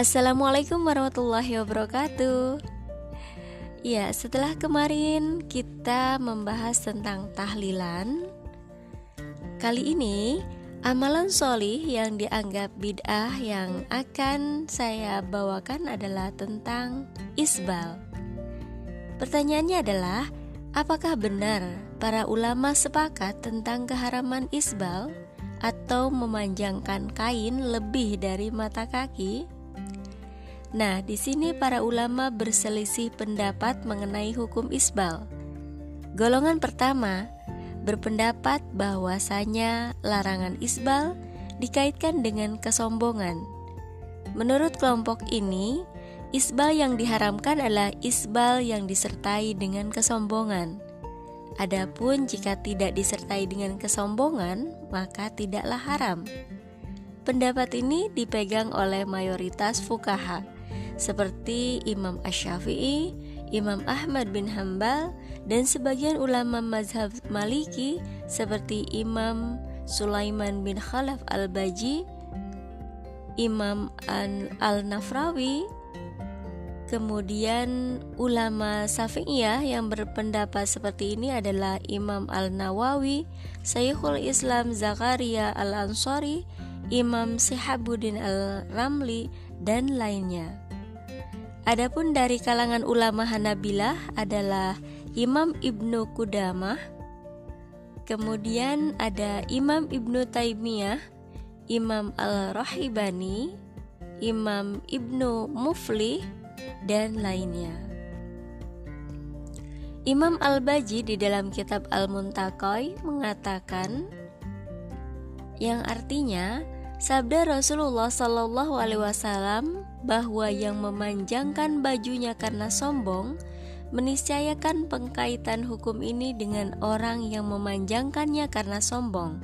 Assalamualaikum warahmatullahi wabarakatuh. Ya, setelah kemarin kita membahas tentang tahlilan, kali ini amalan solih yang dianggap bid'ah yang akan saya bawakan adalah tentang isbal. Pertanyaannya adalah, apakah benar para ulama sepakat tentang keharaman isbal atau memanjangkan kain lebih dari mata kaki? Nah, di sini para ulama berselisih pendapat mengenai hukum isbal. Golongan pertama berpendapat bahwasanya larangan isbal dikaitkan dengan kesombongan. Menurut kelompok ini, isbal yang diharamkan adalah isbal yang disertai dengan kesombongan. Adapun jika tidak disertai dengan kesombongan, maka tidaklah haram. Pendapat ini dipegang oleh mayoritas fukaha seperti Imam Ash-Syafi'i, Imam Ahmad bin Hambal, dan sebagian ulama mazhab Maliki seperti Imam Sulaiman bin Khalaf al-Baji, Imam Al-Nafrawi, kemudian ulama Syafi'iyah yang berpendapat seperti ini adalah Imam Al-Nawawi, Syekhul Islam Zakaria Al-Ansari, Imam Sihabuddin Al-Ramli, dan lainnya. Adapun dari kalangan ulama Hanabilah adalah Imam Ibnu Qudamah, kemudian ada Imam Ibnu Taimiyah, Imam Al-Rahibani, Imam Ibnu Mufli, dan lainnya. Imam Al-Baji di dalam kitab Al-Muntaqai mengatakan yang artinya sabda Rasulullah Shallallahu alaihi wasallam bahwa yang memanjangkan bajunya karena sombong meniscayakan pengkaitan hukum ini dengan orang yang memanjangkannya karena sombong.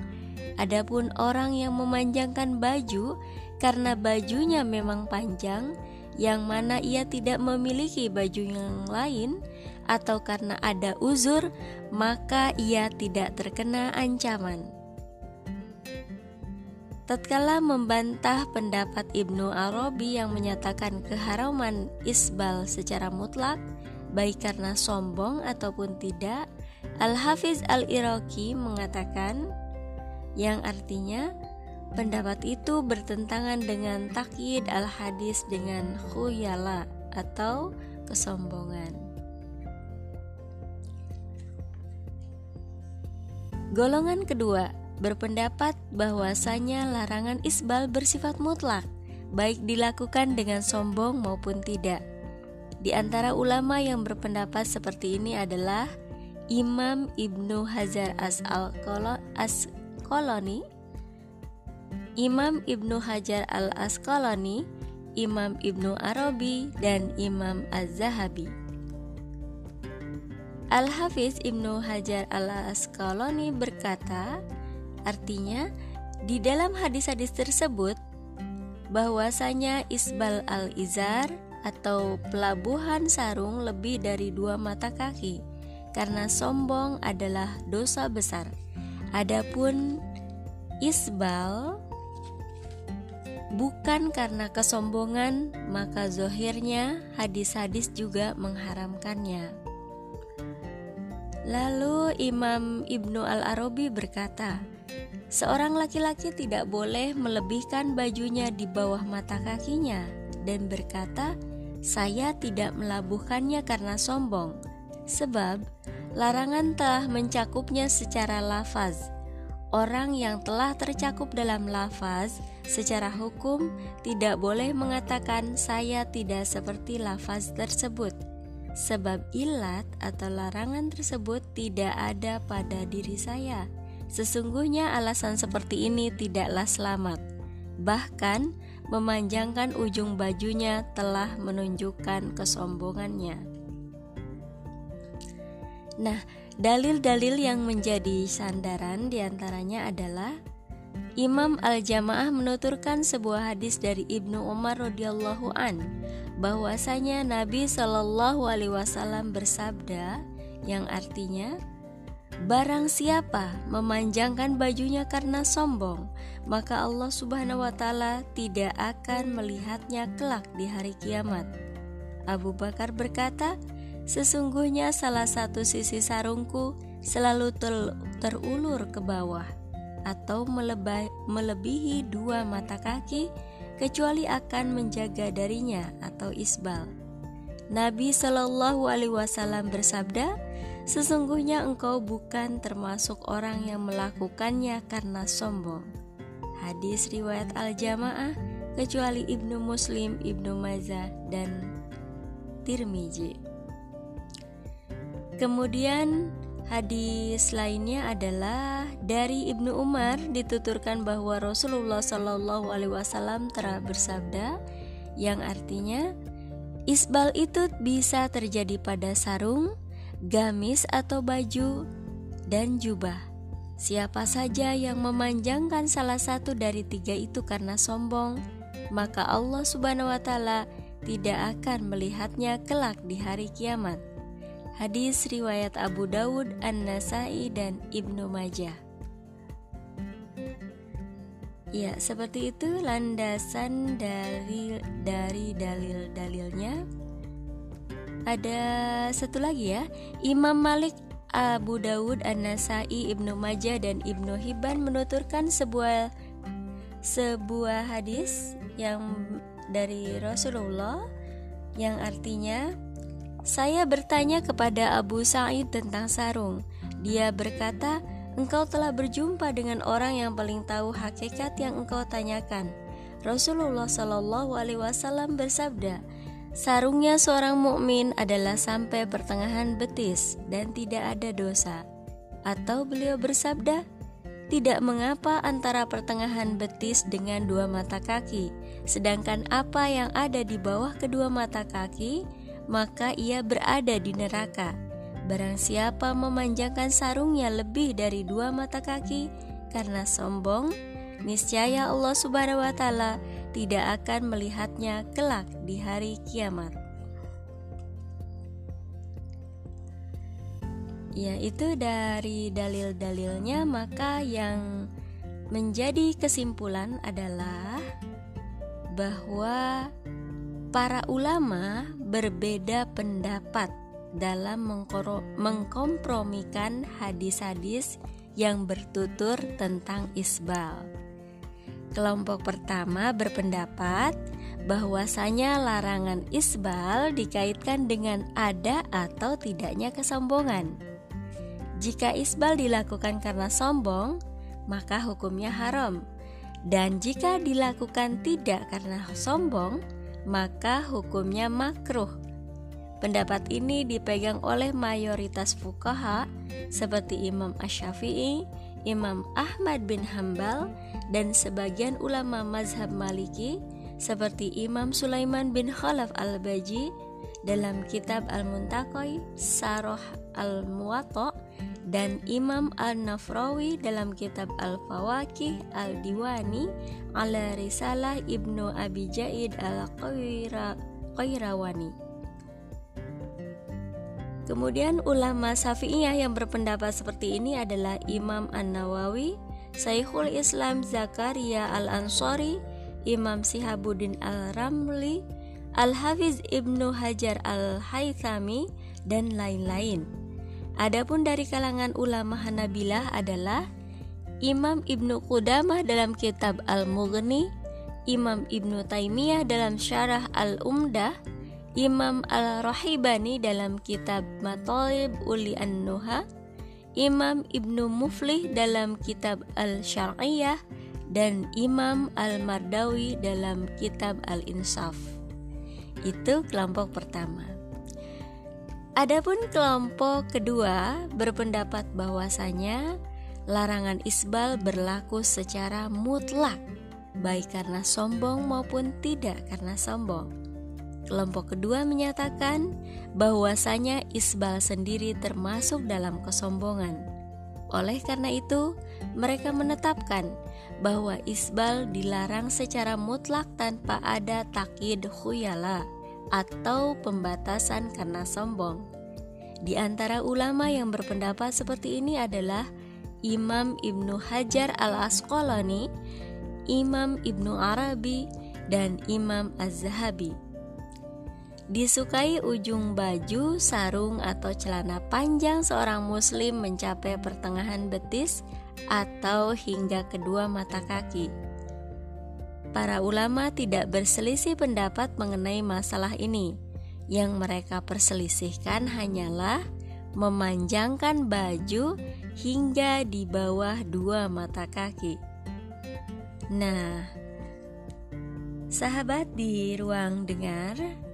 Adapun orang yang memanjangkan baju karena bajunya memang panjang, yang mana ia tidak memiliki baju yang lain, atau karena ada uzur, maka ia tidak terkena ancaman. Tatkala membantah pendapat Ibnu Arabi yang menyatakan keharaman isbal secara mutlak, baik karena sombong ataupun tidak, Al-Hafiz Al-Iraqi mengatakan yang artinya pendapat itu bertentangan dengan takyid al-hadis dengan khuyala atau kesombongan. Golongan kedua berpendapat bahwasanya larangan isbal bersifat mutlak, baik dilakukan dengan sombong maupun tidak. Di antara ulama yang berpendapat seperti ini adalah Imam Ibnu Hajar As-Asqalani, Imam Ibnu Hajar Al-Asqalani, Imam Ibnu Arabi, dan Imam Az-Zahabi. Al-Hafiz Ibnu Hajar Al-Asqalani berkata, Artinya, di dalam hadis-hadis tersebut bahwasanya isbal al-izar atau pelabuhan sarung lebih dari dua mata kaki karena sombong adalah dosa besar. Adapun isbal bukan karena kesombongan, maka zohirnya hadis-hadis juga mengharamkannya. Lalu Imam Ibnu Al-Arabi berkata, Seorang laki-laki tidak boleh melebihkan bajunya di bawah mata kakinya dan berkata, "Saya tidak melabuhkannya karena sombong." Sebab larangan telah mencakupnya secara lafaz. Orang yang telah tercakup dalam lafaz secara hukum tidak boleh mengatakan saya tidak seperti lafaz tersebut. Sebab ilat atau larangan tersebut tidak ada pada diri saya. Sesungguhnya alasan seperti ini tidaklah selamat. Bahkan memanjangkan ujung bajunya telah menunjukkan kesombongannya. Nah, dalil-dalil yang menjadi sandaran di antaranya adalah Imam Al-Jamaah menuturkan sebuah hadis dari Ibnu Umar radhiyallahu an bahwasanya Nabi Shallallahu alaihi wasallam bersabda yang artinya Barang siapa memanjangkan bajunya karena sombong, maka Allah Subhanahu wa Ta'ala tidak akan melihatnya kelak di hari kiamat. Abu Bakar berkata, "Sesungguhnya salah satu sisi sarungku selalu ter terulur ke bawah atau melebihi dua mata kaki, kecuali akan menjaga darinya atau isbal." Nabi Shallallahu Alaihi Wasallam bersabda, Sesungguhnya engkau bukan termasuk orang yang melakukannya karena sombong. Hadis riwayat Al-Jamaah kecuali Ibnu Muslim, Ibnu Mazah, dan Tirmizi. Kemudian hadis lainnya adalah dari Ibnu Umar dituturkan bahwa Rasulullah Shallallahu Alaihi Wasallam telah bersabda, yang artinya isbal itu bisa terjadi pada sarung, gamis atau baju, dan jubah. Siapa saja yang memanjangkan salah satu dari tiga itu karena sombong, maka Allah Subhanahu wa Ta'ala tidak akan melihatnya kelak di hari kiamat. Hadis riwayat Abu Dawud, An-Nasai, dan Ibnu Majah. Ya, seperti itu landasan dari dari dalil-dalilnya ada satu lagi ya. Imam Malik Abu Dawud An-Nasai Ibnu Majah dan Ibnu Hibban menuturkan sebuah sebuah hadis yang dari Rasulullah yang artinya saya bertanya kepada Abu Sa'id tentang sarung. Dia berkata engkau telah berjumpa dengan orang yang paling tahu hakikat yang engkau tanyakan Rasulullah Shallallahu alaihi wasallam bersabda Sarungnya seorang mukmin adalah sampai pertengahan betis dan tidak ada dosa. Atau beliau bersabda, tidak mengapa antara pertengahan betis dengan dua mata kaki, sedangkan apa yang ada di bawah kedua mata kaki, maka ia berada di neraka. Barang siapa memanjangkan sarungnya lebih dari dua mata kaki karena sombong, niscaya Allah Subhanahu wa taala tidak akan melihatnya kelak di hari kiamat. Ya, itu dari dalil-dalilnya, maka yang menjadi kesimpulan adalah bahwa para ulama berbeda pendapat dalam mengkompromikan hadis-hadis yang bertutur tentang isbal. Kelompok pertama berpendapat bahwasanya larangan isbal dikaitkan dengan ada atau tidaknya kesombongan. Jika isbal dilakukan karena sombong, maka hukumnya haram. Dan jika dilakukan tidak karena sombong, maka hukumnya makruh. Pendapat ini dipegang oleh mayoritas fukaha seperti Imam Ash-Syafi'i, Imam Ahmad bin Hambal dan sebagian ulama mazhab Maliki seperti Imam Sulaiman bin Khalaf al-Baji dalam kitab Al-Muntaqai Saroh al-Muwatta dan Imam Al-Nafrawi dalam kitab Al-Fawakih Al-Diwani ala Risalah Ibnu Abi Jaid Al-Qayrawani. Kemudian ulama Syafi'iyah yang berpendapat seperti ini adalah Imam An-Nawawi, Syekhul Islam Zakaria Al-Ansari, Imam Sihabuddin Al-Ramli, Al-Hafiz Ibnu Hajar Al-Haythami, dan lain-lain. Adapun dari kalangan ulama Hanabilah adalah Imam Ibnu Qudamah dalam kitab Al-Mughni, Imam Ibnu Taimiyah dalam Syarah Al-Umdah, Imam Al-Rahibani dalam kitab Matalib Uli An-Nuha, Imam Ibnu Muflih dalam kitab Al-Syar'iyah, dan Imam Al-Mardawi dalam kitab Al-Insaf. Itu kelompok pertama. Adapun kelompok kedua berpendapat bahwasanya larangan isbal berlaku secara mutlak, baik karena sombong maupun tidak karena sombong. Kelompok kedua menyatakan bahwasanya isbal sendiri termasuk dalam kesombongan. Oleh karena itu, mereka menetapkan bahwa isbal dilarang secara mutlak tanpa ada takyid khuyala atau pembatasan karena sombong. Di antara ulama yang berpendapat seperti ini adalah Imam Ibnu Hajar al-Asqalani, Imam Ibnu Arabi, dan Imam Az-Zahabi. Disukai ujung baju, sarung, atau celana panjang seorang muslim mencapai pertengahan betis atau hingga kedua mata kaki. Para ulama tidak berselisih pendapat mengenai masalah ini. Yang mereka perselisihkan hanyalah memanjangkan baju hingga di bawah dua mata kaki. Nah, sahabat di ruang dengar,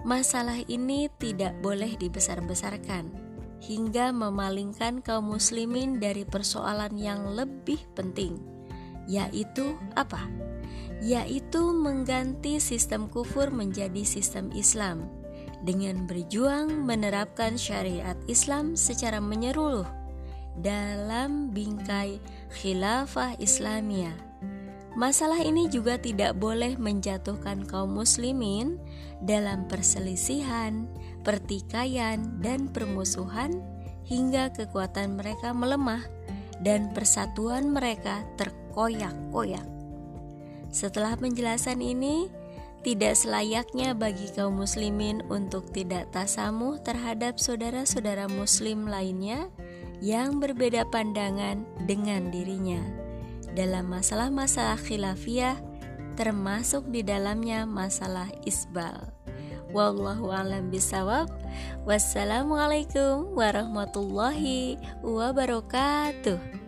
Masalah ini tidak boleh dibesar-besarkan hingga memalingkan kaum muslimin dari persoalan yang lebih penting, yaitu apa? Yaitu mengganti sistem kufur menjadi sistem Islam dengan berjuang menerapkan syariat Islam secara menyeluruh dalam bingkai khilafah Islamiyah. Masalah ini juga tidak boleh menjatuhkan kaum muslimin dalam perselisihan, pertikaian, dan permusuhan hingga kekuatan mereka melemah dan persatuan mereka terkoyak-koyak. Setelah penjelasan ini, tidak selayaknya bagi kaum muslimin untuk tidak tasamuh terhadap saudara-saudara muslim lainnya yang berbeda pandangan dengan dirinya dalam masalah-masalah khilafiyah termasuk di dalamnya masalah isbal. Wallahu alam bisawab. Wassalamualaikum warahmatullahi wabarakatuh.